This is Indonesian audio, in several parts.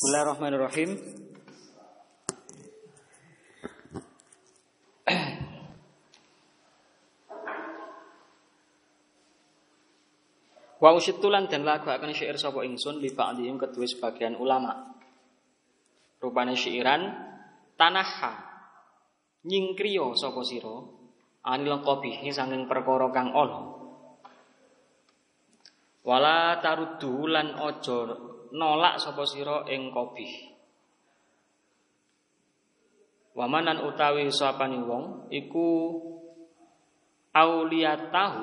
Bismillahirrahmanirrahim. Wa usyitulan dan lagu akan syair sapa ingsun li ba'dihim kedua sebagian ulama. Rupane syairan tanahha nyingkriya sapa sira anil qabihi sanging perkara kang ala. Wala taruddu lan aja nolak sapa sira ing qabih. Wamanan utawi sapane wong iku auliyatahu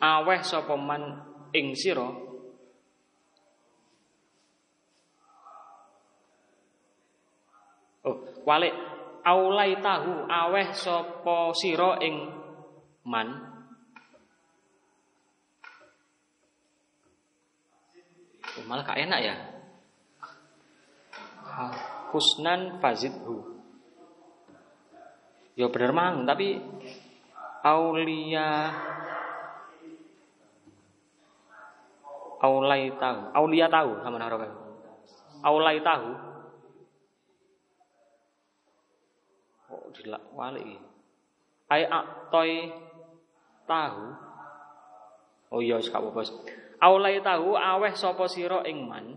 aweh sapa man ing sira Oh, walik aulai tahu aweh sapa sira ing man? Oh, malah gak enak ya? Husnan fazidhu. Ya bener mang tapi aulia aulai tahu aulia tahu sama narokan aulai tahu oh dilak wali ai aktoy tahu. Oh iya sak apa aulai tahu aweh sapa sira ing man?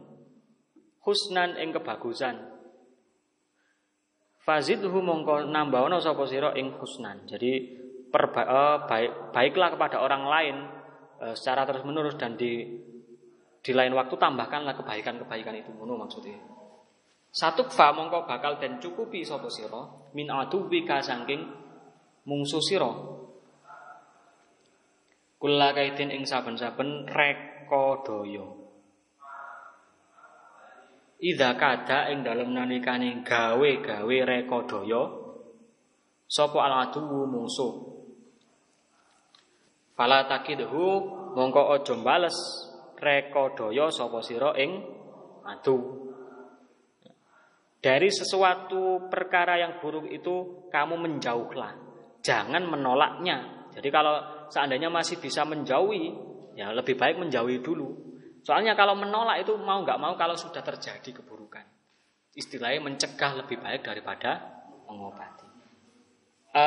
Husnan ing kebagusan. Fazidhu mongko nambahono sapa sira ing husnan. Jadi perba, uh, baik baiklah kepada orang lain uh, secara terus menerus dan di di lain waktu tambahkanlah kebaikan-kebaikan itu. Ngono maksudnya. Satu fa mongko bakal dan cukupi sapa sira min aduwika saking mungsu sira. Kula kaidin ing saben-saben reka daya. Idza kada ing dalem nalikane gawe-gawe reka daya sapa al aduwu mungsuh. Fala takidhu mongko aja bales rekodaya sapa sira ing adu. Dari sesuatu perkara yang buruk itu kamu menjauhlah. Jangan menolaknya. Jadi kalau seandainya masih bisa menjauhi, ya lebih baik menjauhi dulu. Soalnya kalau menolak itu mau nggak mau kalau sudah terjadi keburukan. Istilahnya mencegah lebih baik daripada mengobati. E,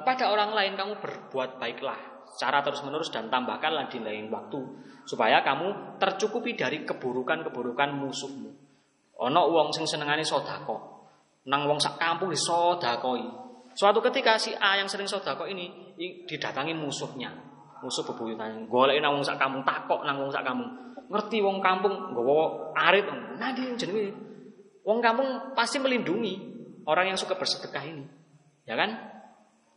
kepada orang lain kamu berbuat baiklah secara terus menerus dan tambahkanlah di lain waktu supaya kamu tercukupi dari keburukan-keburukan musuhmu. Ono wong sing senengane sodako, nang wong sak kampung disodakoi. Suatu ketika si A yang sering sodako ini didatangi musuhnya, musuh bebuyutan. Golek nang wong sak kampung takok nang wong sak kampung. Ngerti wong kampung nggawa arit, nadi jenenge. Wong kampung pasti melindungi orang yang suka bersedekah ini. Ya kan?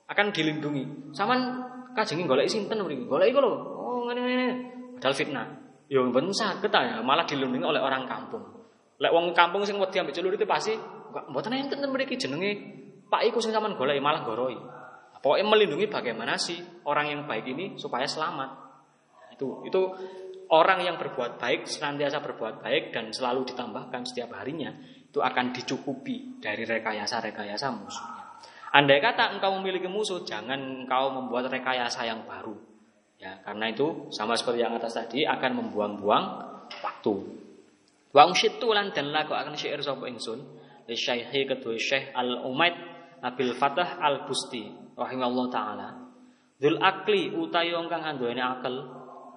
Akan dilindungi. Saman kajengi golek sinten mriki? Golek iku lho. Oh ngene-ngene. Padahal fitnah. Ya saged ya, malah dilindungi oleh orang kampung. Lek wong kampung sing wedi ambek celur itu pasti mboten enten mriki jenenge Pak iku sing sampean golek malah goroi. Pokoknya melindungi bagaimana sih orang yang baik ini supaya selamat. Itu itu orang yang berbuat baik senantiasa berbuat baik dan selalu ditambahkan setiap harinya itu akan dicukupi dari rekayasa-rekayasa musuhnya. Andai kata engkau memiliki musuh, jangan engkau membuat rekayasa yang baru. Ya, karena itu sama seperti yang atas tadi akan membuang-buang waktu. Wa usyittu lan dan lagu akan syair sapa ingsun? Li syaihi kedua Syekh Al Umaid Abil Fatah Al Busti rahimallahu taala. Dzul akli utawi wong kang anduweni akal,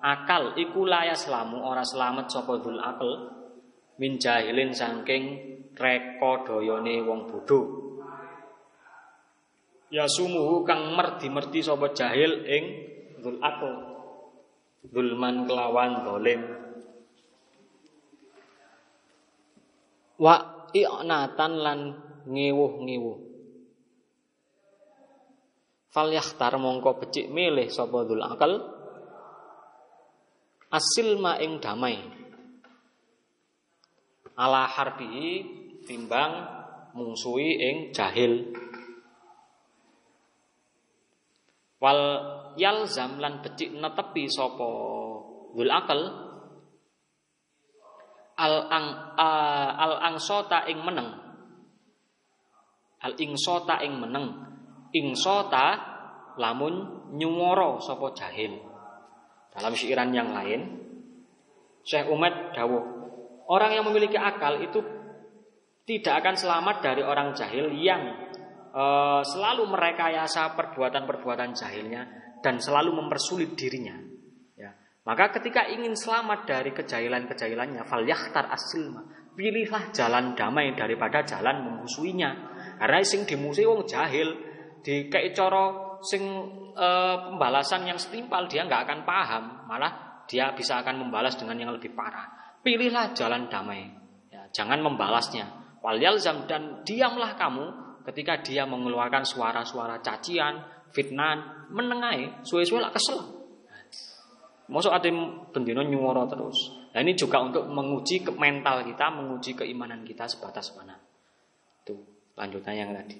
akal iku laya selamu ora selamat sapa dzul akal. Min jahilin saking reka dayane wong bodho. Ya sumuhu kang merdi-merdi sapa jahil ing Dzul akl Zulman kelawan dolim Wa i'natan lan ngewuh-ngewuh. Fal yakhtar mongko becik milih sapa dzul akal asil ma ing damai. Ala harbi timbang mungsuhi ing jahil. Wal yalzam lan becik netepi sapa dzul akal al ang al angsota ing meneng al ingsota ing meneng ingsota lamun nyuwara sapa jahil. Dalam syairan yang lain, Syekh Umat dawuh, orang yang memiliki akal itu tidak akan selamat dari orang jahil yang uh, selalu merekayasa perbuatan-perbuatan jahilnya dan selalu mempersulit dirinya. Maka ketika ingin selamat dari kejahilan-kejahilannya, fal yahtar asilma, pilihlah jalan damai daripada jalan memusuhinya. Karena sing dimusuhi wong jahil, di cara sing e, pembalasan yang setimpal dia nggak akan paham, malah dia bisa akan membalas dengan yang lebih parah. Pilihlah jalan damai, ya, jangan membalasnya. Wal yalzam dan diamlah kamu ketika dia mengeluarkan suara-suara cacian, fitnah, menengai, suwe-suwe lah kesel. Masuk ada bendino nyuara terus. Nah ini juga untuk menguji ke mental kita, menguji keimanan kita sebatas mana. Itu lanjutannya yang tadi.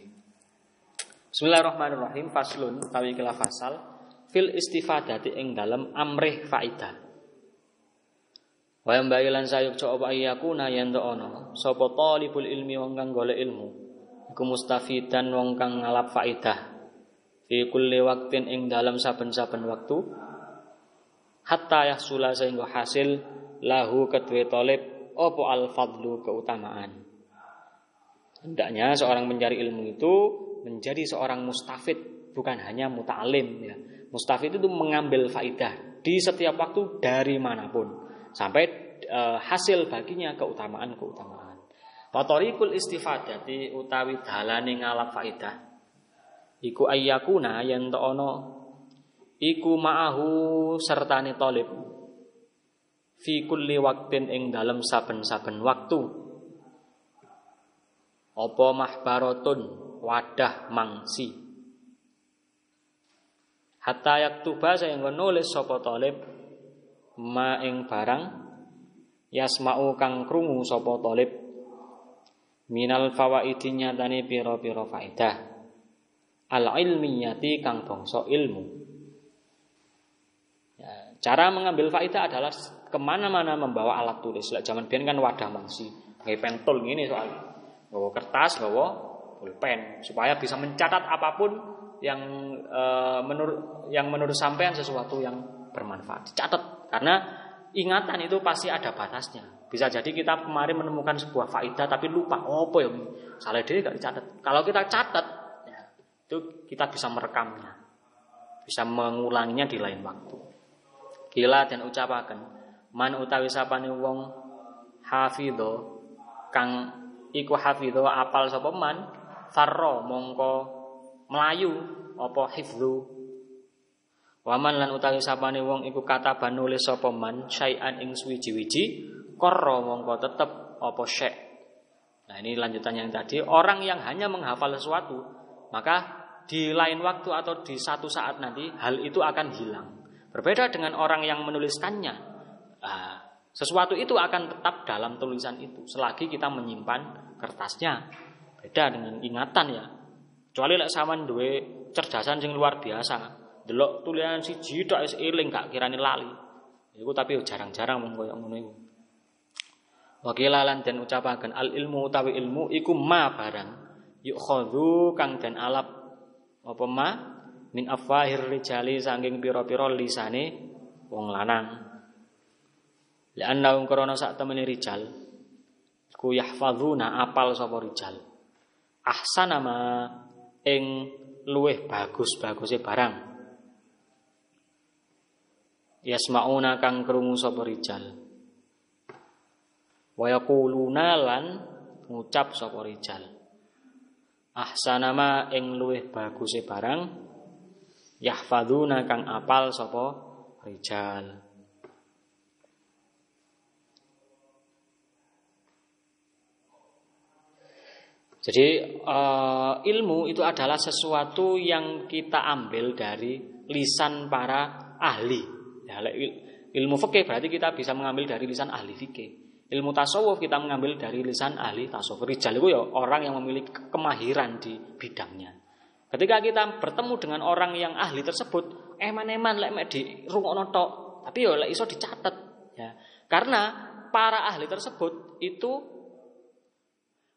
Bismillahirrahmanirrahim. Faslun tawi kila fasal fil istifadati ing dalam amrih faidah. Wa yang sayuk coba ayakuna yen ono sapa talibul ilmi wong kang golek ilmu iku mustafidan wong kang ngalap faidah fi kulli waqtin ing dalam saben-saben waktu hatta yahsula sehingga hasil lahu kedue talib opo al fadlu keutamaan. Hendaknya seorang mencari ilmu itu menjadi seorang mustafid bukan hanya muta'alim ya. Mustafid itu mengambil faidah di setiap waktu dari mana pun sampai e, hasil baginya keutamaan keutamaan Fatorikul istifadati utawi dalane ngalap faidah. Iku ayyakuna yen ono iku ma'ahu sertane talib. Fi kulli waktin ing dalem saben-saben waktu. Apa mahbaratun? Wadah mangsi. Hatta yaktuba sehingga nulis sapa talib. Ma ing barang yasma'u kang krungu sapa talib. Minal fawaidi nyatane pira-pira faedah. Al ilmiyati kang bangsa ilmu cara mengambil faedah adalah ke mana-mana membawa alat tulis lah zaman biar kan wadah mangsi kayak pentul gini soal bawa kertas bawa pulpen supaya bisa mencatat apa pun yang e, menurut yang menurut sampean sesuatu yang bermanfaat dicatat karena ingatan itu pasti ada batasnya bisa jadi kita kemarin menemukan sebuah faidah tapi lupa. Oh, apa ya? Salah diri gak dicatat. Kalau kita catat, ya, itu kita bisa merekamnya. Bisa mengulanginya di lain waktu. Gila dan ucapakan. Man utawi sapane wong hafidho kang iku hafidho apal sapa man farro mongko melayu apa hifdzu Waman lan utawi sapane wong iku kata nulis sapa man syai'an ing suwiji-wiji korro mongko tetep apa syek. Nah ini lanjutan yang tadi orang yang hanya menghafal sesuatu maka di lain waktu atau di satu saat nanti hal itu akan hilang. Berbeda dengan orang yang menuliskannya, nah, sesuatu itu akan tetap dalam tulisan itu selagi kita menyimpan kertasnya. Beda dengan ingatan ya. Kecuali lek sampean duwe cerdasan sing luar biasa. Delok tulisan siji tok wis eling gak kirani lali. Iku tapi jarang-jarang mung koyo ngono iku. Ucapakan al ilmu utawi ilmu iku ma barang yukhadhu kang dan alap apa ma min afahir rijali saking pira-pira lisane wong lanang. Lianna wong krana sak temene rijal ku yahfadzuna apal sapa rijal. Ahsana ma ing luweh bagus-baguse barang. Yasmauna kang krungu sapa rijal. Wa yaquluna lan ngucap sapa rijal. Ahsanama ing luwih baguse barang yahfadzuna kang apal sapa rijal. Jadi uh, ilmu itu adalah sesuatu yang kita ambil dari lisan para ahli. Ya, ilmu fikih berarti kita bisa mengambil dari lisan ahli fikih. Ilmu tasawuf kita mengambil dari lisan ahli tasawuf. Rijal itu ya orang yang memiliki kemahiran di bidangnya. Ketika kita bertemu dengan orang yang ahli tersebut, eman-eman lek mek di rungokno tok, tapi ya lek iso dicatat ya. Karena para ahli tersebut itu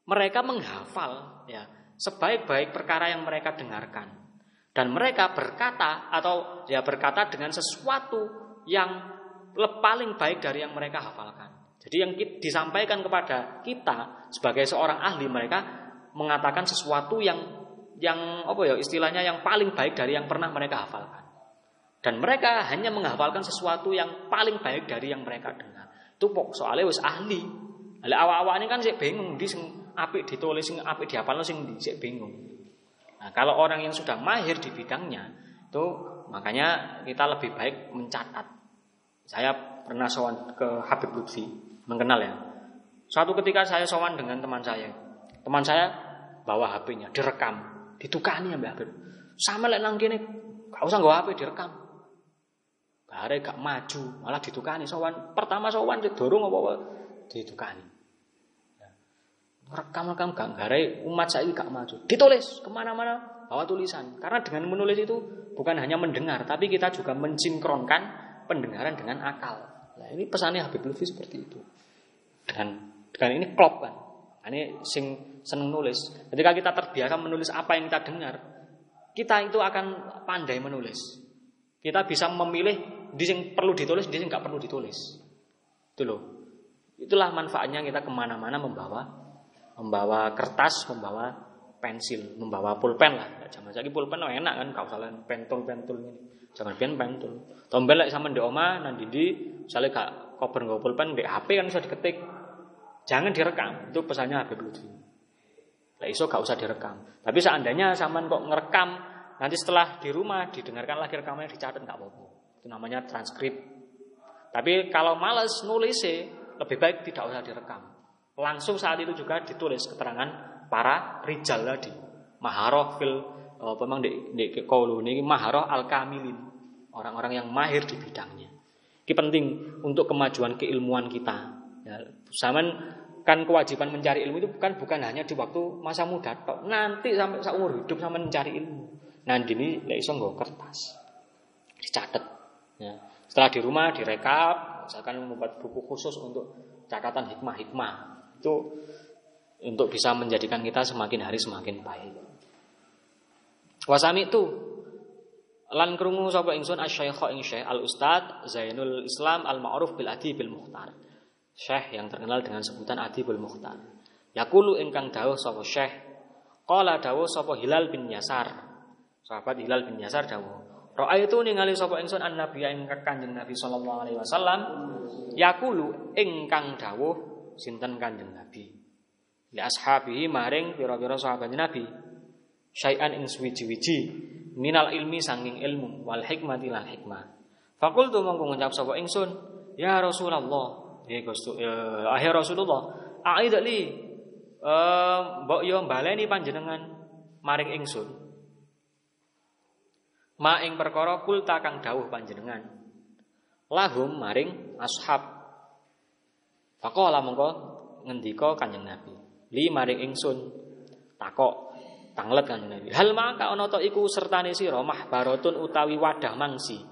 mereka menghafal ya sebaik-baik perkara yang mereka dengarkan. Dan mereka berkata atau ya berkata dengan sesuatu yang paling baik dari yang mereka hafalkan. Jadi yang disampaikan kepada kita sebagai seorang ahli mereka mengatakan sesuatu yang yang apa ya istilahnya yang paling baik dari yang pernah mereka hafalkan. Dan mereka hanya menghafalkan sesuatu yang paling baik dari yang mereka dengar. Itu pok soalnya wis ahli. Lah awak-awak ini kan sih bingung di sing apik ditulis sing apik dihafalno sing di sik bingung. Nah, kalau orang yang sudah mahir di bidangnya, itu makanya kita lebih baik mencatat. Saya pernah sowan ke Habib Lutfi, mengenal ya. Suatu ketika saya sowan dengan teman saya. Teman saya bawa HP-nya, direkam, ditukani ya Mbak Habib. Sama lek nang kene, gak usah nggawa HP direkam. Bare gak maju, malah ditukani sowan. Pertama sowan didorong apa-apa ditukani. Rekam-rekam gak gare umat saya gak maju. Ditulis ke mana-mana bawa tulisan. Karena dengan menulis itu bukan hanya mendengar, tapi kita juga mensinkronkan pendengaran dengan akal. Nah, ini pesannya Habib Lutfi seperti itu. Dan dengan ini klop kan. Nah, ini sing seneng nulis. Ketika kita terbiasa menulis apa yang kita dengar, kita itu akan pandai menulis. Kita bisa memilih di sing perlu ditulis, di sing nggak perlu ditulis. Itu loh. Itulah manfaatnya kita ke mana-mana membawa membawa kertas, membawa pensil, membawa pulpen lah. Zaman saya pulpen oh enak kan, kau salah pentul-pentul ini. Jangan pian pentul. Tombel sama di oma nanti di misalnya gak koper nggak pulpen di HP kan bisa diketik. Jangan direkam. Itu pesannya Habib Lutfi. Lah iso gak usah direkam. Tapi seandainya sama kok ngerekam nanti setelah di rumah didengarkan lagi rekamannya dicatat nggak apa-apa. Itu namanya transkrip. Tapi kalau males nulis lebih baik tidak usah direkam. Langsung saat itu juga ditulis keterangan para rijal tadi. Maharoh fil apa memang di, di ini maharoh al kamilin. Orang-orang yang mahir di bidangnya. Ini penting untuk kemajuan keilmuan kita. Ya, zaman kan kewajiban mencari ilmu itu bukan bukan hanya di waktu masa muda nanti sampai seumur hidup sama mencari ilmu nah ini ya iso nggak kertas dicatat ya. setelah di rumah direkap misalkan membuat buku khusus untuk catatan hikmah-hikmah itu untuk bisa menjadikan kita semakin hari semakin baik. Wasami itu lan krungu sapa ingsun asy-syaikh ing syekh al ustad Zainul Islam al ma'ruf bil adi bil muhtar. Syekh yang terkenal dengan sebutan adi bil muhtar. Yakulu ingkang dawuh sapa syekh qala dawuh sapa Hilal bin Yasar. Sahabat Hilal bin Yasar dawuh Roa itu ningali sapa ingsun an nabi ing kanjeng Nabi sallallahu alaihi wasallam yakulu ingkang dawuh sinten Kanjeng Nabi. Li ashabihi maring pira-pira sahabat Nabi. Syai'an ing suwiji-wiji minal ilmi sanging ilmu wal hikmati lan hikmah. Fakultu mongko ngucap sapa ingsun, ya Rasulullah, ya Gusti ya, akhir Rasulullah, aid li eh mbok yo baleni panjenengan maring ingsun. Ma ing perkara kulta kang dawuh panjenengan. Lahum maring ashab Faqala mongko ngendika Kanjeng Nabi, "Li maring ingsun takok tanglet Kanjeng Nabi. Hal maka ana ta iku sertane sira mahbaratun utawi wadah mangsi?"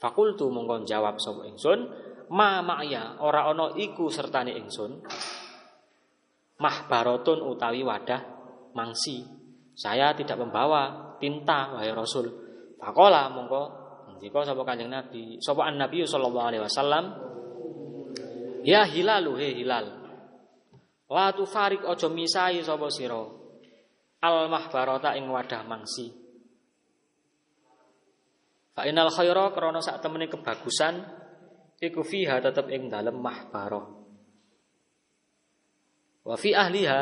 Fakultu mongko jawab sapa ingsun, "Ma ma'ya ora ana iku sertane ingsun." Mahbaratun utawi wadah mangsi. Saya tidak membawa tinta wahai Rasul. Fakola mongko ngendika sapa Kanjeng Nabi, sapa An Nabi sallallahu alaihi wasallam, Ya hilalu he hilal. La farik ojo misai sapa sira. Al mahbarata ing wadah mangsi. Fa inal khaira krana sak temene kebagusan iku fiha tetep ing dalem mahbarah. Wa fi ahliha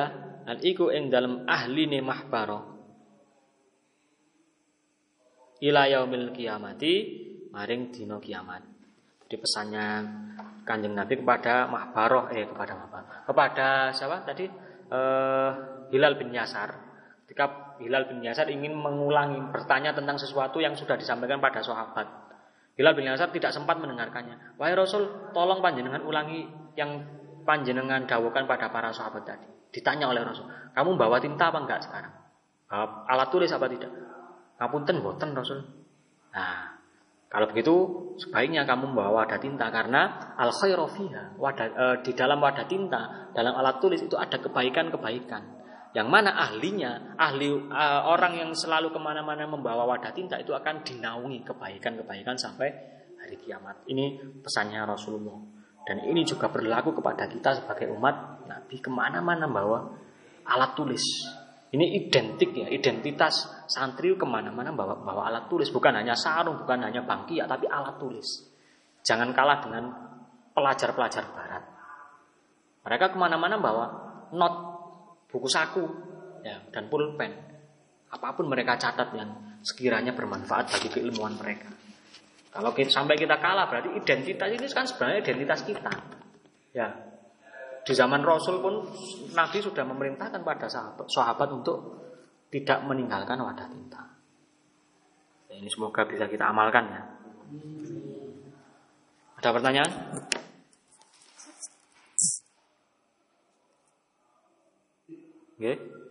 lan iku ing dalem ahline mahbarah. Ila yaumil kiamati maring dina kiamat. Jadi pesannya Kanjeng Nabi kepada Mahbaroh eh kepada Mahbaroh kepada siapa tadi eh, Hilal bin Yasar ketika Hilal bin Yasar ingin mengulangi bertanya tentang sesuatu yang sudah disampaikan pada sahabat. Hilal bin Yasar tidak sempat mendengarkannya. Wahai Rasul tolong panjenengan ulangi yang panjenengan dawukan pada para sahabat tadi. Ditanya oleh Rasul kamu bawa tinta apa enggak sekarang? Alat tulis apa tidak? Ngapunten boten Rasul. Nah kalau begitu sebaiknya kamu membawa wadah tinta karena al khairu e, di dalam wadah tinta dalam alat tulis itu ada kebaikan-kebaikan. Yang mana ahlinya, ahli uh, orang yang selalu ke mana-mana membawa wadah tinta itu akan dinaungi kebaikan-kebaikan sampai hari kiamat. Ini pesannya Rasulullah. Dan ini juga berlaku kepada kita sebagai umat Nabi ke mana-mana bawa alat tulis. Ini identik ya, identitas santri ke mana-mana bawa, bawa alat tulis. Bukan hanya sarung, bukan hanya bangkia, tapi alat tulis. Jangan kalah dengan pelajar-pelajar barat. Mereka ke mana-mana bawa not, buku saku, ya, dan pulpen. Apa pun mereka catat yang sekiranya bermanfaat bagi keilmuan mereka. Kalau kita, sampai kita kalah berarti identitas ini kan sebenarnya identitas kita. Ya. Di zaman Rasul pun Nabi sudah memerintahkan pada sahabat, sahabat untuk tidak meninggalkan wadah tinta. Ini semoga bisa kita amalkan ya. Ada pertanyaan? Okay.